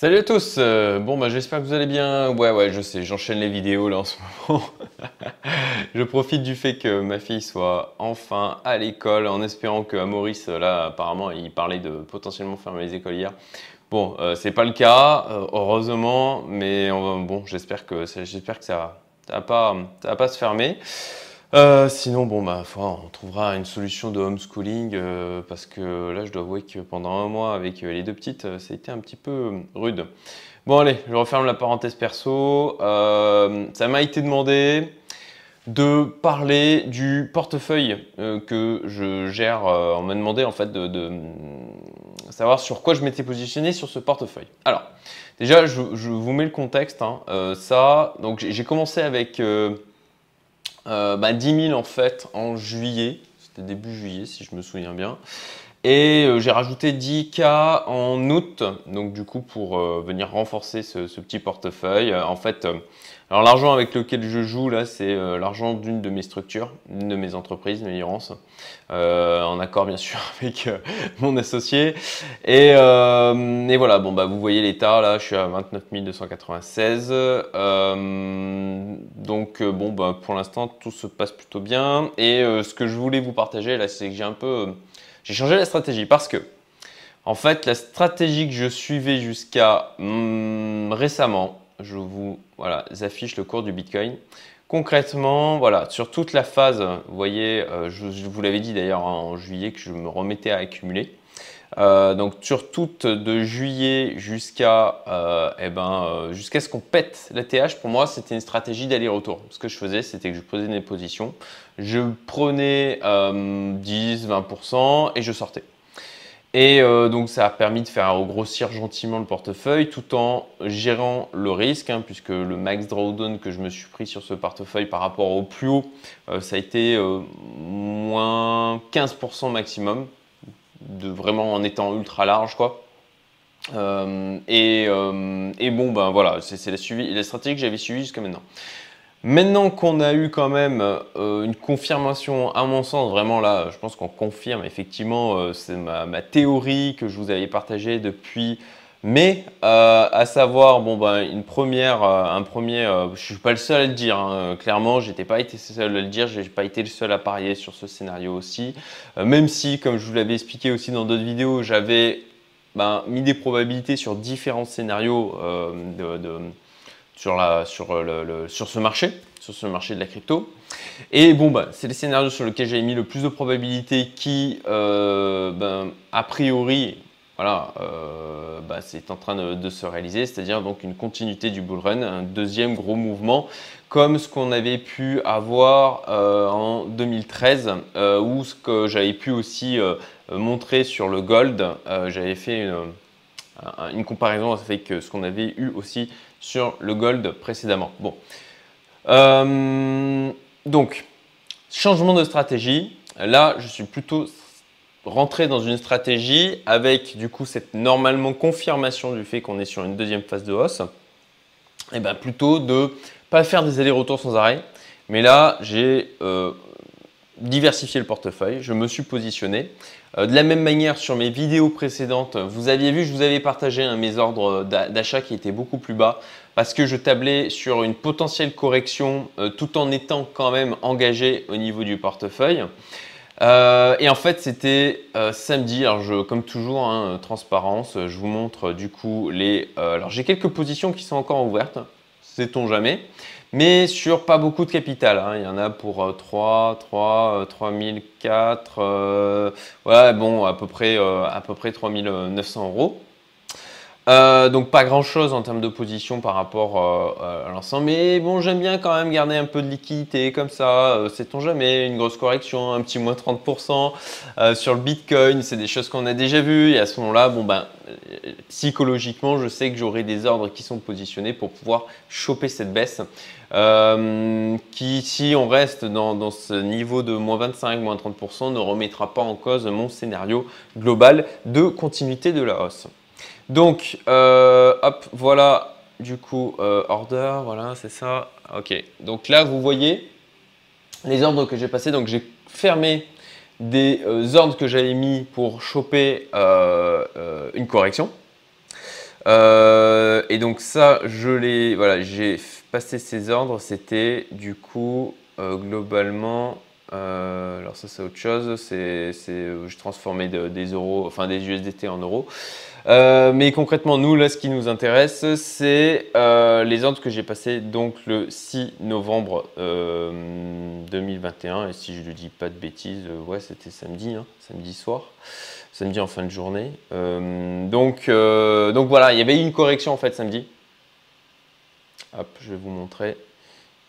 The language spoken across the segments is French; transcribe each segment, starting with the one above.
Salut à tous euh, Bon bah j'espère que vous allez bien. Ouais ouais je sais, j'enchaîne les vidéos là en ce moment. je profite du fait que ma fille soit enfin à l'école en espérant que Maurice là apparemment il parlait de potentiellement fermer les écoles hier. Bon euh, c'est pas le cas euh, heureusement mais bon j'espère que ça ça pas ça pas se fermer. Euh, sinon, bon, bah, on trouvera une solution de homeschooling euh, parce que là, je dois avouer que pendant un mois avec euh, les deux petites, ça a été un petit peu rude. Bon, allez, je referme la parenthèse perso. ça m'a été demandé de parler du portefeuille que je gère. on m'a demandé en fait de, savoir sur quoi je m'étais positionné sur ce portefeuille. Alors, déjà, je, vous mets le contexte. Hein. ça, donc j'ai commencé avec euh, bah, 10 000 en fait en juillet, c'était début juillet si je me souviens bien. Et euh, j'ai rajouté 10K en août, donc du coup pour euh, venir renforcer ce, petit portefeuille. En fait, alors l'argent avec lequel je joue là, c'est l'argent d'une de mes structures, d'une de mes entreprises, Mélirance, en accord bien sûr avec mon associé. Et, voilà, bon bah vous voyez l'état là, je suis à 29 296. donc bon bah pour l'instant tout se passe plutôt bien. Et ce que je voulais vous partager là, c'est que j'ai un peu j'ai changé la stratégie parce que, en fait, la stratégie que je suivais jusqu'à hmm, récemment, je vous voilà, affiche le cours du Bitcoin. Concrètement, voilà, sur toute la phase, vous voyez, euh, je, vous l'avais dit d'ailleurs en juillet que je me remettais à accumuler. Euh, donc sur toute de juillet jusqu'à euh, eh ben, jusqu'à ce qu'on pète la TH, pour moi c'était une stratégie d'aller-retour. Ce que je faisais, c'était que je posais des positions, je prenais 10-20% et je sortais. Et donc ça a permis de faire grossir gentiment le portefeuille tout en gérant le risque, hein, puisque le max drawdown que je me suis pris sur ce portefeuille par rapport au plus haut, ça a été moins 15% maximum, de vraiment en étant ultra large quoi. Euh, euh, et, bon ben voilà, c'est la stratégie que j'avais suivie jusqu'à maintenant. Maintenant qu'on a eu quand même euh, une confirmation, à mon sens, vraiment là, je pense qu'on confirme effectivement, c'est ma, ma, théorie que je vous avais partagée depuis mais euh, à savoir, bon ben une première, euh, un premier, euh, je suis pas le seul à le dire. Hein, clairement, j'étais pas été seul à le dire, j'ai pas été le seul à parier sur ce scénario aussi. même si, comme je vous l'avais expliqué aussi dans d'autres vidéos, j'avais ben, mis des probabilités sur différents scénarios de, sur, la, sur, le, sur ce marché, sur ce marché de la crypto. Et bon, ben, c'est les scénarios sur lesquels j'avais mis le plus de probabilités qui, ben, a priori, voilà, euh, bah, c'est en train de, se réaliser, c'est-à-dire donc une continuité du bull run, un deuxième gros mouvement, comme ce qu'on avait pu avoir euh, en 2013, euh, ou ce que j'avais pu aussi montrer sur le gold. j'avais fait une, comparaison avec ce qu'on avait eu aussi sur le gold précédemment. Bon, donc changement de stratégie. Là, je suis plutôt rentrer dans une stratégie avec du coup cette normalement confirmation du fait qu'on est sur une deuxième phase de hausse, et eh bien plutôt de pas faire des allers-retours sans arrêt. Mais là, j'ai euh, diversifié le portefeuille, je me suis positionné. Euh, de la même manière, sur mes vidéos précédentes, vous aviez vu, je vous avais partagé un mes ordres d'achat qui étaient beaucoup plus bas parce que je tablais sur une potentielle correction euh, tout en étant quand même engagé au niveau du portefeuille. Euh, et en fait, c'était samedi. Alors, comme toujours, hein, transparence, je vous montre du coup les. Alors, j'ai quelques positions qui sont encore ouvertes, sait-on jamais, mais sur pas beaucoup de capital. Hein. Il y en a pour 3, 3, 3004, ouais, bon, à peu près, à peu près 3900 euros. Euh, donc pas grand chose en termes de position par rapport euh, à l'ensemble, mais bon j'aime bien quand même garder un peu de liquidité comme ça, euh, sait-on jamais, une grosse correction, un petit moins 30% sur le Bitcoin, c'est des choses qu'on a déjà vues et à ce moment-là, bon ben psychologiquement je sais que j'aurai des ordres qui sont positionnés pour pouvoir choper cette baisse. qui si on reste dans ce niveau de moins 25, moins 30% ne remettra pas en cause mon scénario global de continuité de la hausse. Donc, euh, hop, voilà, du coup, euh, order, voilà, c'est ça. Ok, donc là, vous voyez les ordres que j'ai passés. Donc, j'ai fermé des euh, ordres que j'avais mis pour choper une correction. et donc ça, je l'ai, voilà, j'ai passé ces ordres. C'était du coup globalement euh, alors ça c'est autre chose, c'est, je transformais des euros, enfin des USDT en euros. Euh, mais concrètement, nous là, ce qui nous intéresse, c'est euh, les ordres que j'ai passés donc le 6 novembre 2021. Et si je ne dis pas de bêtises, ouais, c'était samedi, hein, samedi soir, samedi en fin de journée. donc, donc voilà, il y avait une correction en fait samedi. Hop, je vais vous montrer.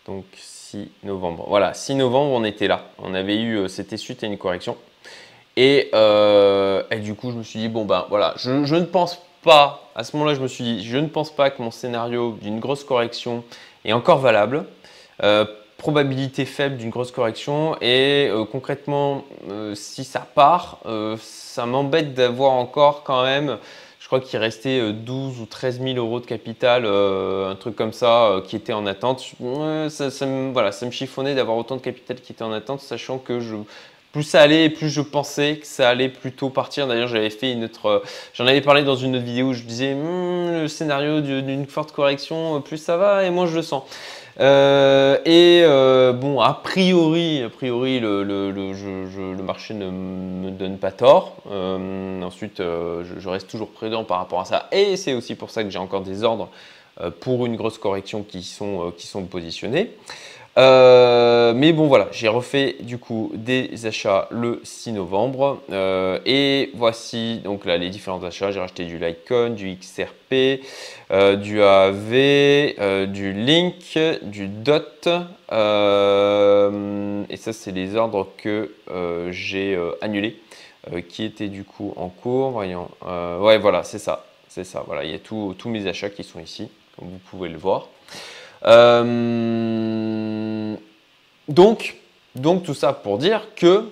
Donc 6 novembre. Voilà, 6 novembre, on était là. On avait eu, euh, c'était suite à une correction. Euh, et, du coup, je me suis dit, bon ben voilà, je, ne pense pas, à ce moment-là, je me suis dit, je ne pense pas que mon scénario d'une grosse correction est encore valable. Euh, probabilité faible d'une grosse correction et concrètement, si ça part, ça m'embête d'avoir encore quand même crois qu'il restait 12 euh, ou 13 000 euros de capital, euh, un truc comme ça, euh, qui était en attente. ça, me, voilà, ça me chiffonnait d'avoir autant de capital qui était en attente, sachant que je, plus ça allait, plus je pensais que ça allait plutôt partir. D'ailleurs, j'avais fait une autre, j'en avais parlé dans une autre vidéo où je disais hmm, le scénario d'une forte correction, plus ça va et moins je le sens. Euh, et euh, bon, a priori, a priori le, marché ne me donne pas tort. Euh, ensuite, je, reste toujours prudent par rapport à ça. Et c'est aussi pour ça que j'ai encore des ordres pour une grosse correction qui sont, qui sont positionnés. Euh, mais bon voilà, j'ai refait du coup des achats le 6 novembre euh, et voici donc là les différents achats. J'ai racheté du Lycon, du XRP, euh, du AV, du Link, du DOT et ça c'est les ordres que j'ai annulés qui étaient du coup en cours. Voyons, ouais voilà c'est ça, c'est ça. Voilà, il y a tous mes achats qui sont ici comme vous pouvez le voir. Donc, tout ça pour dire que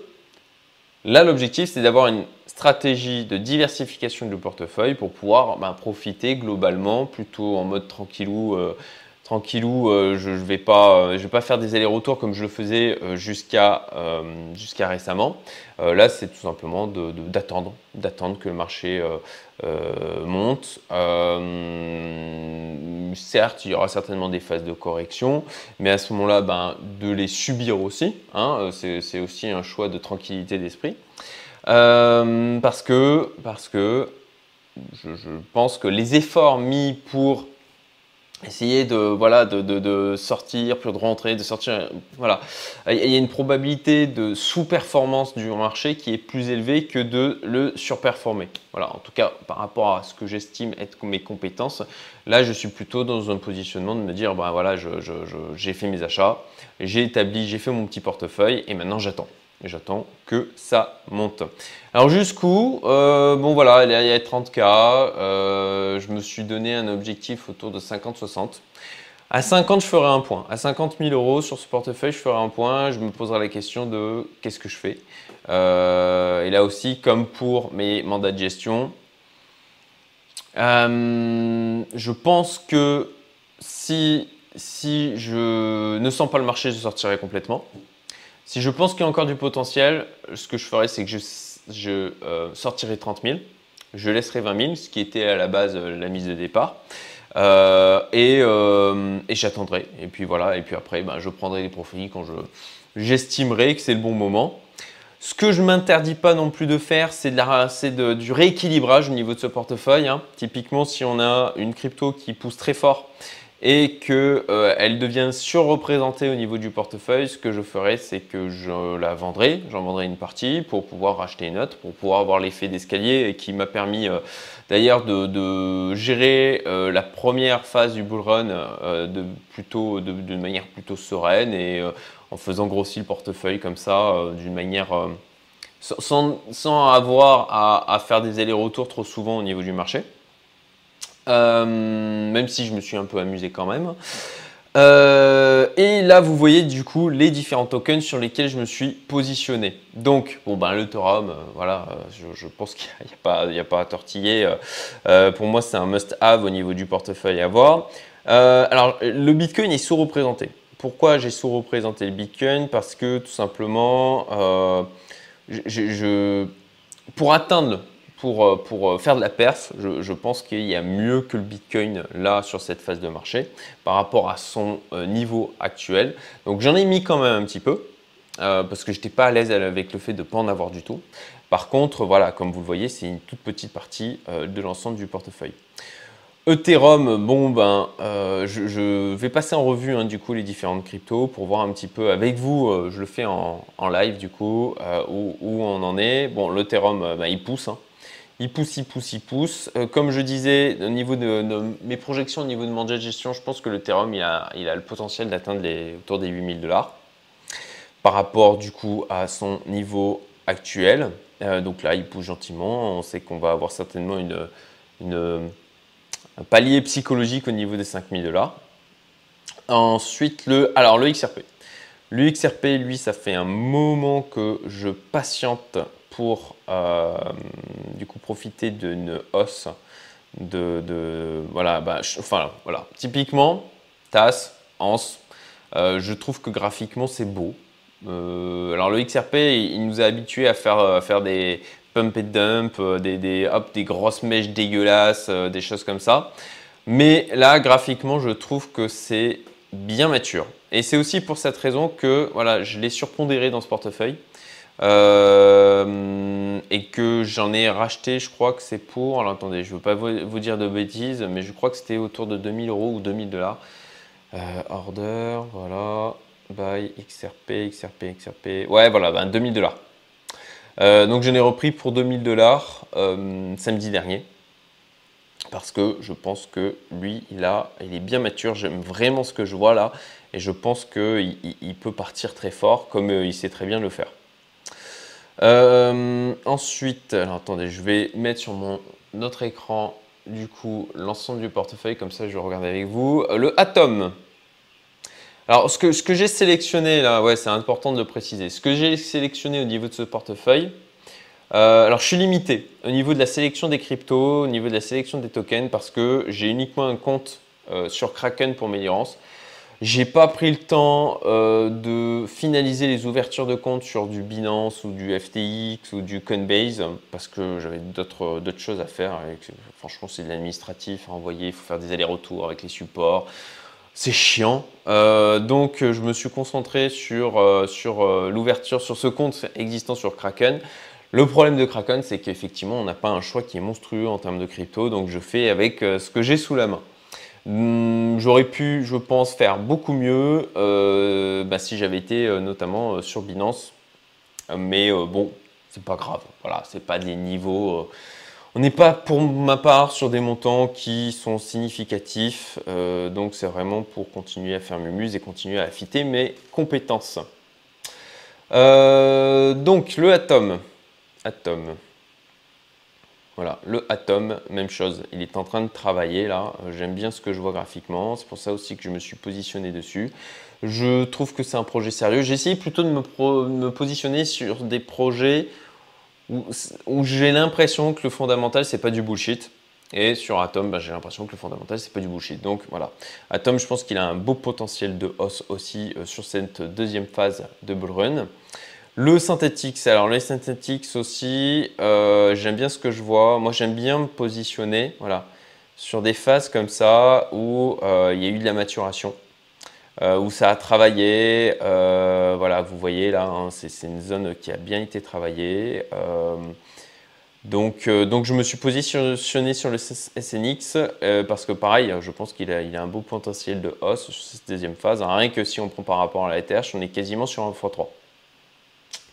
là, l'objectif, c'est d'avoir une stratégie de diversification du portefeuille pour pouvoir ben, profiter globalement plutôt en mode tranquillou. Euh, tranquillou, euh, je ne vais, pas, je vais pas faire des allers-retours comme je le faisais jusqu'à jusqu'à récemment. là, c'est tout simplement d'attendre, d'attendre que le marché monte certes, il y aura certainement des phases de correction, mais à ce moment-là, ben, de les subir aussi. Hein, c'est aussi un choix de tranquillité d'esprit. Euh, parce que, parce que je, pense que les efforts mis pour essayer de, voilà, de, de, sortir, puis de rentrer, de sortir. Voilà. Il y a une probabilité de sous-performance du marché qui est plus élevée que de le surperformer. Voilà, en tout cas, par rapport à ce que j'estime être mes compétences, là, je suis plutôt dans un positionnement de me dire, ben voilà, j'ai fait mes achats, j'ai établi, j'ai fait mon petit portefeuille et maintenant j'attends j'attends que ça monte. Alors jusqu'où? Euh, Bon voilà, il y a 30K, euh, je me suis donné un objectif autour de 50-60. À 50, je ferai un point. À 50 000 euros sur ce portefeuille, je ferai un point. Je me poserai la question de qu'est-ce que je fais. Euh, et là aussi, comme pour mes mandats de gestion, je pense que si, si je ne sens pas le marché, je sortirai complètement. Si je pense qu'il y a encore du potentiel, ce que je ferai, c'est que je, euh, sortirai 30 000, je laisserai 20 000, ce qui était à la base euh, la mise de départ, euh, et, j'attendrai. Et puis voilà, et puis après, ben, je prendrai les profits quand j'estimerai que c'est le bon moment. Ce que je m'interdis pas non plus de faire, c'est du rééquilibrage au niveau de ce portefeuille. Hein. Typiquement, si on a une crypto qui pousse très fort et qu'elle euh, devient surreprésentée au niveau du portefeuille, ce que je ferai, c'est que je la vendrai, j'en vendrai une partie pour pouvoir racheter une autre, pour pouvoir avoir l'effet d'escalier qui m'a permis euh, d'ailleurs de, gérer euh, la première phase du bull run de, plutôt, de, manière plutôt sereine et en faisant grossir le portefeuille comme ça d'une manière sans, sans, avoir à faire des allers-retours trop souvent au niveau du marché. Euh, même si je me suis un peu amusé quand même. Euh, et là, vous voyez du coup les différents tokens sur lesquels je me suis positionné. Donc, bon ben le Torum, euh, voilà, je, pense qu'il n'y a, pas, a pas à tortiller. pour moi, c'est un must-have au niveau du portefeuille à voir. alors, le Bitcoin est sous-représenté. Pourquoi j'ai sous-représenté le Bitcoin? Parce que tout simplement, je, pour atteindre pour, pour faire de la perf, je, pense qu'il y a mieux que le Bitcoin là sur cette phase de marché par rapport à son niveau actuel. Donc j'en ai mis quand même un petit peu parce que je n'étais pas à l'aise avec le fait de ne pas en avoir du tout. Par contre, voilà, comme vous le voyez, c'est une toute petite partie de l'ensemble du portefeuille. Ethereum, bon ben, euh, je, vais passer en revue hein, du coup les différentes cryptos pour voir un petit peu avec vous. Euh, je le fais en, live du coup euh, où, on en est. Bon, l'Ethereum, ben, il pousse, hein. Il pousse, il pousse, il pousse. comme je disais, au niveau de, mes projections, au niveau de mon jet de gestion, je pense que l'Ethereum il a, il a le potentiel d'atteindre autour des 8000 dollars par rapport du coup à son niveau actuel. donc là, il pousse gentiment. On sait qu'on va avoir certainement une un palier psychologique au niveau des 5000 dollars. Ensuite, le, alors le XRP. Le XRP, lui, ça fait un moment que je patiente euh, du coup profiter d'une hausse de, voilà, bah, enfin voilà, typiquement TAS, ANS, euh, je trouve que graphiquement c'est beau. Euh, alors le XRP, il nous a habitués à faire, à faire des, pump et dump, des, des, hop, des grosses mèches dégueulasses, des choses comme ça. Mais là, graphiquement, je trouve que c'est bien mature. Et c'est aussi pour cette raison que voilà, je l'ai surpondéré dans ce portefeuille. Euh, et que j'en ai racheté, je crois que c'est pour, alors attendez, je ne veux pas vous, dire de bêtises, mais je crois que c'était autour de 2000 euros ou 2000 dollars. order, voilà, buy, XRP, XRP, XRP, ouais, voilà, ben 2000 dollars. Euh, donc je l'ai repris pour 2000 dollars euh, samedi dernier parce que je pense que lui, il, a, il est bien mature. J'aime vraiment ce que je vois là et je pense qu'il il peut partir très fort comme euh, il sait très bien le faire. Ensuite, alors attendez, je vais mettre sur mon autre écran du coup l'ensemble du portefeuille comme ça je regarde avec vous. Le Atom. Alors, ce que, ce que j'ai sélectionné là, ouais, c'est important de le préciser. Ce que j'ai sélectionné au niveau de ce portefeuille, euh, alors je suis limité au niveau de la sélection des cryptos, au niveau de la sélection des tokens, parce que j'ai uniquement un compte euh, sur Kraken pour mes lirances. J'ai pas pris le temps euh, de finaliser les ouvertures de compte sur du Binance ou du FTX ou du Coinbase parce que j'avais d'autres choses à faire. franchement, c'est de l'administratif à envoyer, il faut faire des allers-retours avec les supports c'est chiant. Euh, donc je me suis concentré sur, euh, l'ouverture sur ce compte existant sur Kraken. Le problème de Kraken, c'est qu'effectivement, on n'a pas un choix qui est monstrueux en termes de crypto, donc je fais avec ce que j'ai sous la main. Hmm, j'aurais pu, je pense, faire beaucoup mieux bah, si j'avais été notamment sur Binance. Mais bon, c'est pas grave. Voilà, c'est pas des niveaux on n'est pas pour ma part sur des montants qui sont significatifs, euh, donc c'est vraiment pour continuer à faire mumuse et continuer à affiter mes compétences. Euh, donc le Atom, Atom, voilà, le Atom, même chose, il est en train de travailler là, j'aime bien ce que je vois graphiquement, c'est pour ça aussi que je me suis positionné dessus. Je trouve que c'est un projet sérieux, j'ai essayé plutôt de me positionner sur des projets où, j'ai l'impression que le fondamental, c'est pas du bullshit. Et sur Atom, bah, j'ai l'impression que le fondamental, c'est pas du bullshit. Donc voilà, Atom, je pense qu'il a un beau potentiel de hausse aussi euh, sur cette deuxième phase de bull run. Le Synthetics, alors le Synthetics aussi, euh, j'aime bien ce que je vois. Moi, j'aime bien me positionner voilà, sur des phases comme ça où euh, il y a eu de la maturation. Euh, où ça a travaillé. Voilà, vous voyez là, hein, c'est une zone qui a bien été travaillée. Donc, donc, je me suis positionné sur le SNX parce que pareil, je pense qu'il a, a, un beau potentiel de hausse sur cette deuxième phase. Rien que si on prend par rapport à la ETH, on est quasiment sur un x3.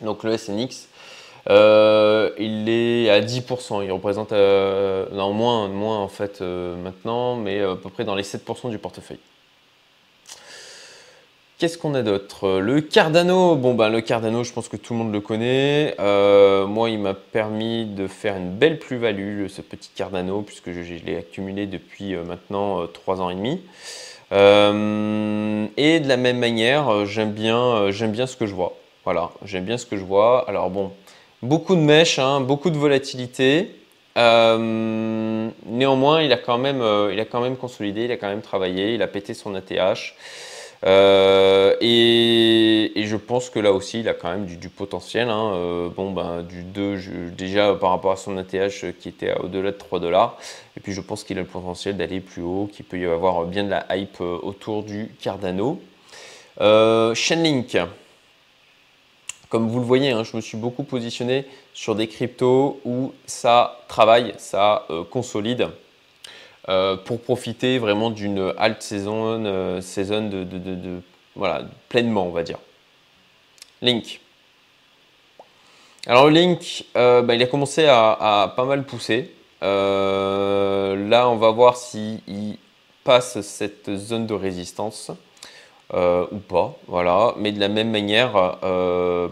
Donc le SNX, il est à 10%. Il représente, non, moins, moins en fait maintenant, mais à peu près dans les 7% du portefeuille. Qu'est-ce qu'on a d'autre? Le Cardano, bon ben le Cardano, je pense que tout le monde le connaît. Euh, moi, il m'a permis de faire une belle plus-value, ce petit Cardano, puisque je, l'ai accumulé depuis euh, maintenant 3 euh, ans et demi. et de la même manière, j'aime bien ce que je vois. Voilà, j'aime bien ce que je vois. Alors bon, beaucoup de mèches, hein, beaucoup de volatilité. néanmoins, il a, quand même, il a quand même consolidé, il a quand même travaillé, il a pété son ATH. et, je pense que là aussi, il a quand même du, potentiel. Hein. bon, ben, du 2, déjà par rapport à son ATH qui était au-delà de 3 dollars. Et puis je pense qu'il a le potentiel d'aller plus haut, qu'il peut y avoir bien de la hype autour du Cardano. Chainlink. Comme vous le voyez, hein, je me suis beaucoup positionné sur des cryptos où ça travaille, ça euh, consolide euh, pour profiter vraiment d'une alt saison, euh, saison de, voilà, pleinement, on va dire. Link. Alors Link, bah, il a commencé à, pas mal pousser. là, on va voir s'il passe cette zone de résistance. Euh, ou pas, voilà. Mais de la même manière, euh,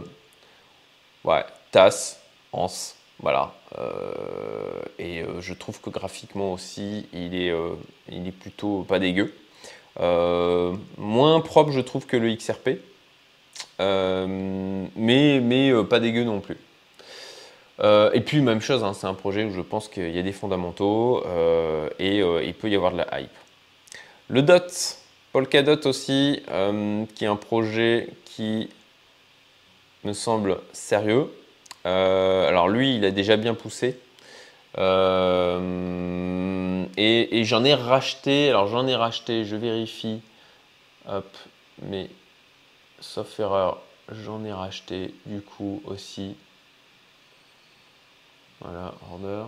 ouais, TAS, ANS, voilà. Euh, et je trouve que graphiquement aussi, il est, il est plutôt pas dégueu. moins propre, je trouve, que le XRP. mais, mais pas dégueu non plus. et puis, même chose, hein, c'est un projet où je pense qu'il y a des fondamentaux et il peut y avoir de la hype. Le DOT, Polkadot aussi, euh, qui est un projet qui me semble sérieux. Euh, alors lui, il a déjà bien poussé. Euh, et, j'en ai racheté, alors j'en ai racheté, je vérifie, hop, mais sauf erreur, j'en ai racheté du coup aussi. Voilà, order.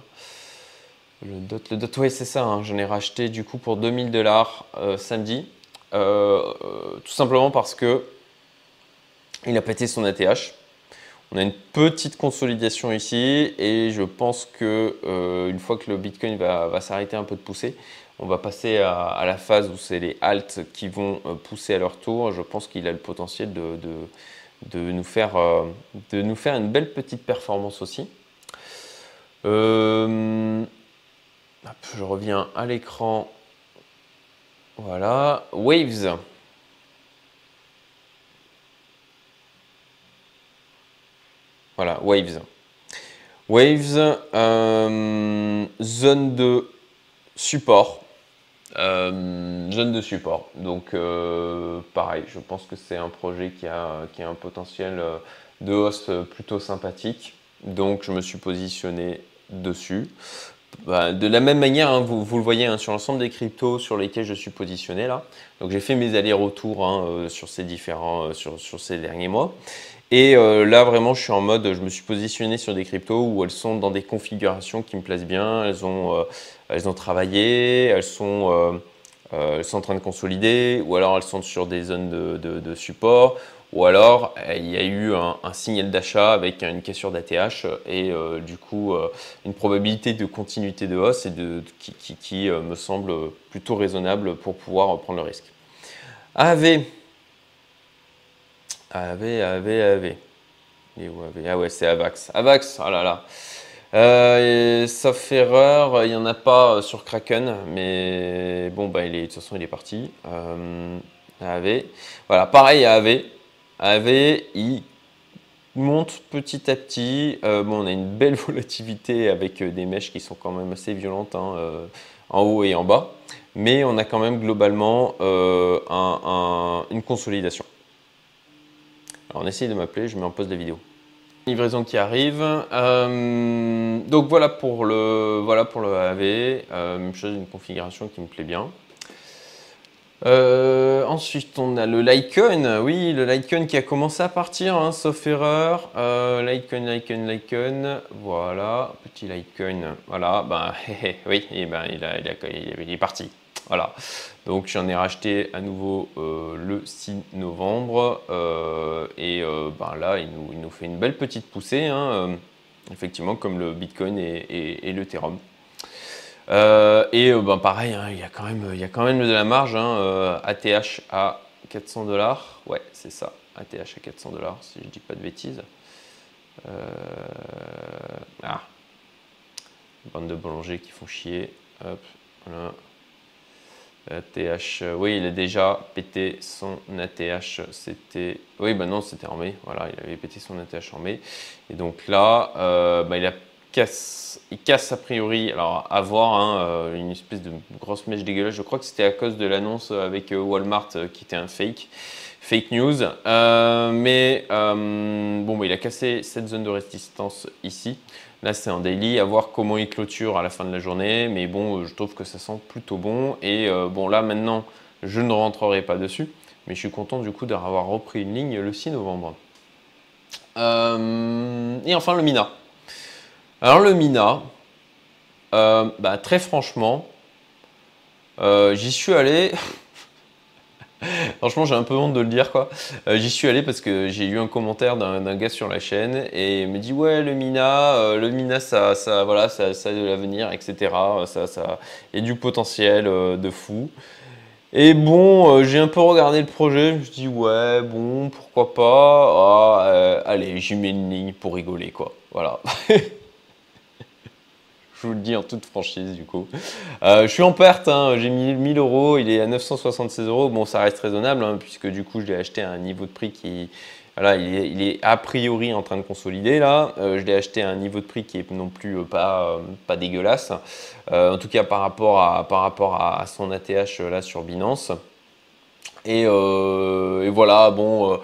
Le dot, le dot, oui, c'est ça, hein, j'en ai racheté du coup pour 2000 dollars samedi. Euh, tout simplement parce que il a pété son ATH. On a une petite consolidation ici et je pense que euh, une fois que le Bitcoin va, s'arrêter un peu de pousser, on va passer à, la phase où c'est les alts qui vont euh, pousser à leur tour. Je pense qu'il a le potentiel de, de, nous faire, de nous faire une belle petite performance aussi. je reviens à l'écran voilà, Waves. Voilà, Waves. Waves, euh, zone de support. Euh, zone de support. Donc, euh, pareil, je pense que c'est un projet qui a, qui a un potentiel de hausse plutôt sympathique. Donc, je me suis positionné dessus. Bah, de la même manière, hein, vous, le voyez hein, sur l'ensemble des cryptos sur lesquels je suis positionné là. Donc j'ai fait mes allers-retours hein, euh, sur ces différents, euh, sur, ces derniers mois. Et euh, là vraiment, je suis en mode, je me suis positionné sur des cryptos où elles sont dans des configurations qui me plaisent bien. Elles ont, elles ont travaillé, elles sont, elles sont en train de consolider, ou alors elles sont sur des zones de support, ou alors euh, il y a eu un, signal d'achat avec une cassure d'ATH et euh, du coup euh, une probabilité de continuité de hausse et de, qui, me semble plutôt raisonnable pour pouvoir prendre le risque. AV. AV, AV, AV. Où AV Ah ouais, c'est AVAX. AVAX, oh là là. sauf erreur, il n'y en a pas sur Kraken, mais bon, bah, il est, de toute façon, il est parti. AV. Voilà, pareil à AV. AV, il monte petit à petit. Euh, on a une belle volatilité avec euh, des mèches qui sont quand même assez violentes hein, euh, en haut et en bas. Mais on a quand même globalement une consolidation. Alors on essaye de m'appeler, je mets en pause la vidéo. Livraison qui arrive. donc voilà pour le, voilà pour le AV. même chose, une configuration qui me plaît bien. Ensuite, on a le Lycon. Oui, le Lycon qui a commencé à partir, hein, sauf erreur. Euh, Lycon, Lycon, Lycon. Voilà, petit Lycon. Voilà, ben, oui, et ben, il, a, est parti. Voilà. Donc, j'en ai racheté à nouveau euh, le 6 novembre. Euh, et ben, là, il nous, il nous, fait une belle petite poussée. Hein, effectivement, comme le Bitcoin et, et, et l'Ethereum. Euh, et euh, ben, pareil, hein, il, y a quand même, y a quand même de la marge. Hein, ATH euh, à 400 dollars. Ouais, c'est ça. ATH à 400 dollars, si je dis pas de bêtises. Ah. Bande de boulangers qui font chier. Hop, voilà. ATH, oui, il a déjà pété son ATH. C'était. Oui, ben non, c'était en mai. Voilà, il avait pété son ATH en mai. Et donc là, ben, il a il casse a priori. Alors à voir, hein, une espèce de grosse mèche dégueulasse. Je crois que c'était à cause de l'annonce avec Walmart qui était un fake fake news. mais bon, bah, il a cassé cette zone de résistance ici. Là, c'est un daily, à voir comment il clôture à la fin de la journée. Mais bon, je trouve que ça sent plutôt bon. Et bon, là, maintenant, je ne rentrerai pas dessus. Mais je suis content du coup d'avoir repris une ligne le 6 novembre. Euh, et enfin le Mina. Alors le Mina, euh, bah, très franchement, euh, j'y suis allé. Franchement, j'ai un peu honte de le dire quoi. J'y suis allé parce que j'ai eu un commentaire d'un gars sur la chaîne et il me dit ouais le Mina, le Mina ça, ça voilà ça, ça a de l'avenir etc. Ça, ça, a du potentiel de fou. Et bon, euh, j'ai un peu regardé le projet, je me suis dit ouais, bon, pourquoi pas. Ah, euh, allez, j'y mets une ligne pour rigoler, quoi. Voilà. je vous le dis en toute franchise, du coup. Euh, je suis en perte, hein. j'ai mis 1000 euros, il est à 976 euros. Bon, ça reste raisonnable, hein, puisque du coup, je l'ai acheté à un niveau de prix qui, voilà, il est, a priori en train de consolider là. Euh, je l'ai acheté à un niveau de prix qui est non plus euh, pas, pas dégueulasse. en tout cas par rapport à, par rapport à, son ATH là sur Binance. Et, voilà, bon,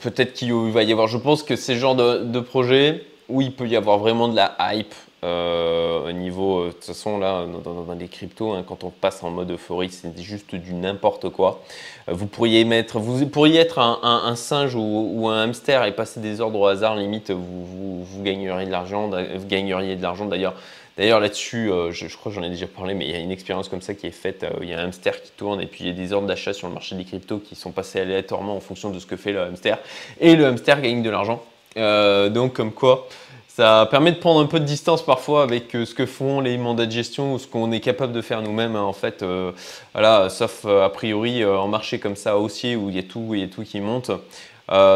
peut-être qu'il va y avoir, je pense que c'est le genre de, de projet où il peut y avoir vraiment de la hype euh, au niveau, euh, de toute façon, là, dans, les cryptos, hein, quand on passe en mode euphorie, c'est juste du n'importe quoi. Euh, vous pourriez mettre, vous pourriez être un, singe ou, un hamster et passer des ordres au hasard, limite, vous, vous, gagneriez de l'argent, vous gagneriez de l'argent d'ailleurs. D'ailleurs, là-dessus, je, crois que j'en ai déjà parlé, mais il y a une expérience comme ça qui est faite. il y a un hamster qui tourne et puis il y a des ordres d'achat sur le marché des cryptos qui sont passés aléatoirement en fonction de ce que fait le hamster. Et le hamster gagne de l'argent. Donc, comme quoi, ça permet de prendre un peu de distance parfois avec euh, ce que font les mandats de gestion ou ce qu'on est capable de faire nous-mêmes. Hein, en fait, euh, voilà, sauf euh, a priori en marché comme ça haussier où il y a tout, il tout qui monte.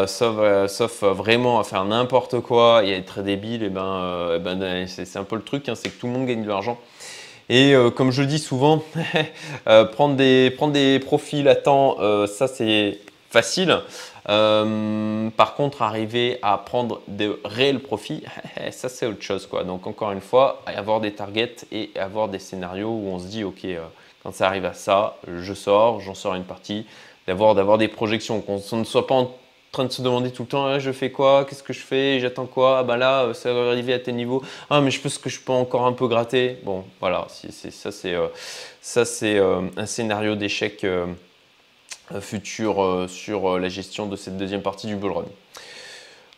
sauf, vraiment à faire n'importe quoi et à être très débile, et ben, eh ben c'est un peu le truc, hein, c'est que tout le monde gagne de l'argent. Et comme je dis souvent, prendre, des, prendre des profils latents, ça c'est facile. Euh, par contre, arriver à prendre de réels profits, ça c'est autre chose. Quoi. Donc encore une fois, avoir des targets et avoir des scénarios où on se dit, ok, euh, quand ça arrive à ça, je sors, j'en sors une partie, d'avoir, d'avoir des projections, qu'on ne soit pas en train de se demander tout le temps, ah, je fais quoi, qu'est-ce que je fais, j'attends quoi, ah, bah là, euh, ça va arriver à tel niveau, ah mais je pense que je peux encore un peu gratter. Bon, voilà, ça c'est, ça, c'est un scénario d'échec euh, futur euh, sur euh, la gestion de cette deuxième partie du bull run.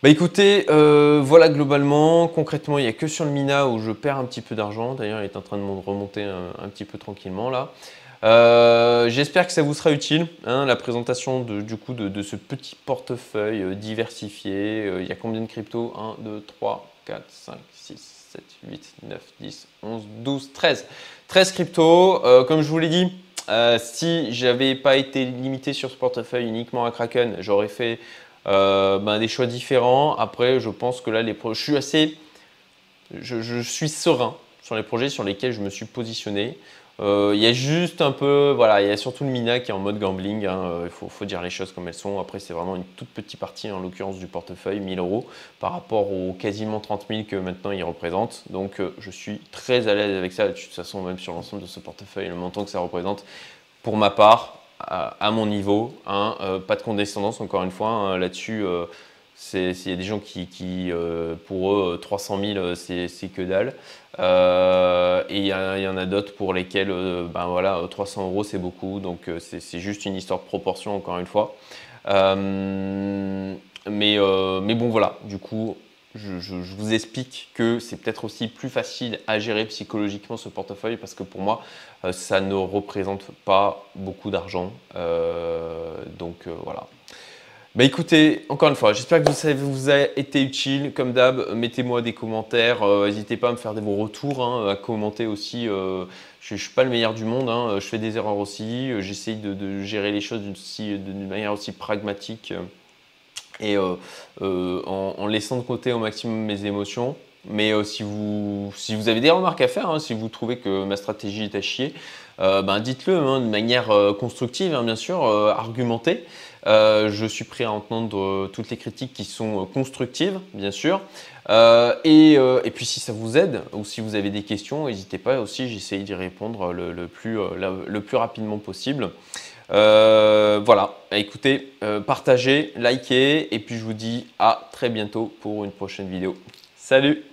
Bah écoutez, voilà globalement, concrètement, il n'y a que sur le Mina où je perds un petit peu d'argent. D'ailleurs, il est en train de remonter un, petit peu tranquillement là. J'espère que ça vous sera utile, hein, la présentation de, du coup de, ce petit portefeuille diversifié. il y a combien de cryptos? 1, 2, 3, 4, 5, 6, 7, 8, 9, 10, 11, 12, 13. 13 cryptos. comme je vous l'ai dit, euh, si j'avais pas été limité sur ce portefeuille uniquement à Kraken, j'aurais fait euh, ben, des choix différents. Après, je pense que là, les je suis assez, je, suis serein sur les projets sur lesquels je me suis positionné. Euh, il y a juste un peu, voilà, il y a surtout le Mina qui est en mode gambling. Hein. Euh, il faut, dire les choses comme elles sont. Après, c'est vraiment une toute petite partie, en l'occurrence du portefeuille, 1000 euros, par rapport aux quasiment 30 000 que maintenant il représente. Donc, euh, je suis très à l'aise avec ça. De toute façon, même sur l'ensemble de ce portefeuille, le montant que ça représente, pour ma part, à, mon niveau, hein, pas de condescendance encore une fois hein, là-dessus. Il y a des gens qui, pour eux, 300 000, c'est que dalle. Euh, et il y, en a d'autres pour lesquels euh, ben voilà, 300 euros c'est beaucoup, donc euh, c'est juste une histoire de proportion encore une fois. mais, mais bon voilà, du coup je, vous explique que c'est peut-être aussi plus facile à gérer psychologiquement ce portefeuille parce que pour moi ça ne représente pas beaucoup d'argent. donc voilà. Bah écoutez, encore une fois, j'espère que ça vous a été utile. Comme d'hab, mettez-moi des commentaires. Euh, n'hésitez pas à me faire vos retours, hein, à commenter aussi. Euh, je ne suis pas le meilleur du monde, hein, je fais des erreurs aussi. Euh, j'essaye de, gérer les choses d'une manière aussi pragmatique et en, laissant de côté au maximum mes émotions. Mais si, vous, si vous avez des remarques à faire, hein, si vous trouvez que ma stratégie est à chier, ben dites-le de manière constructive, bien sûr, argumentée. Je suis prêt à entendre toutes les critiques qui sont constructives, bien sûr. Et, puis si ça vous aide ou si vous avez des questions, n'hésitez pas aussi, j'essaye d'y répondre le, plus, rapidement possible. Euh, voilà, écoutez, euh, partagez, likez, et puis je vous dis à très bientôt pour une prochaine vidéo. Salut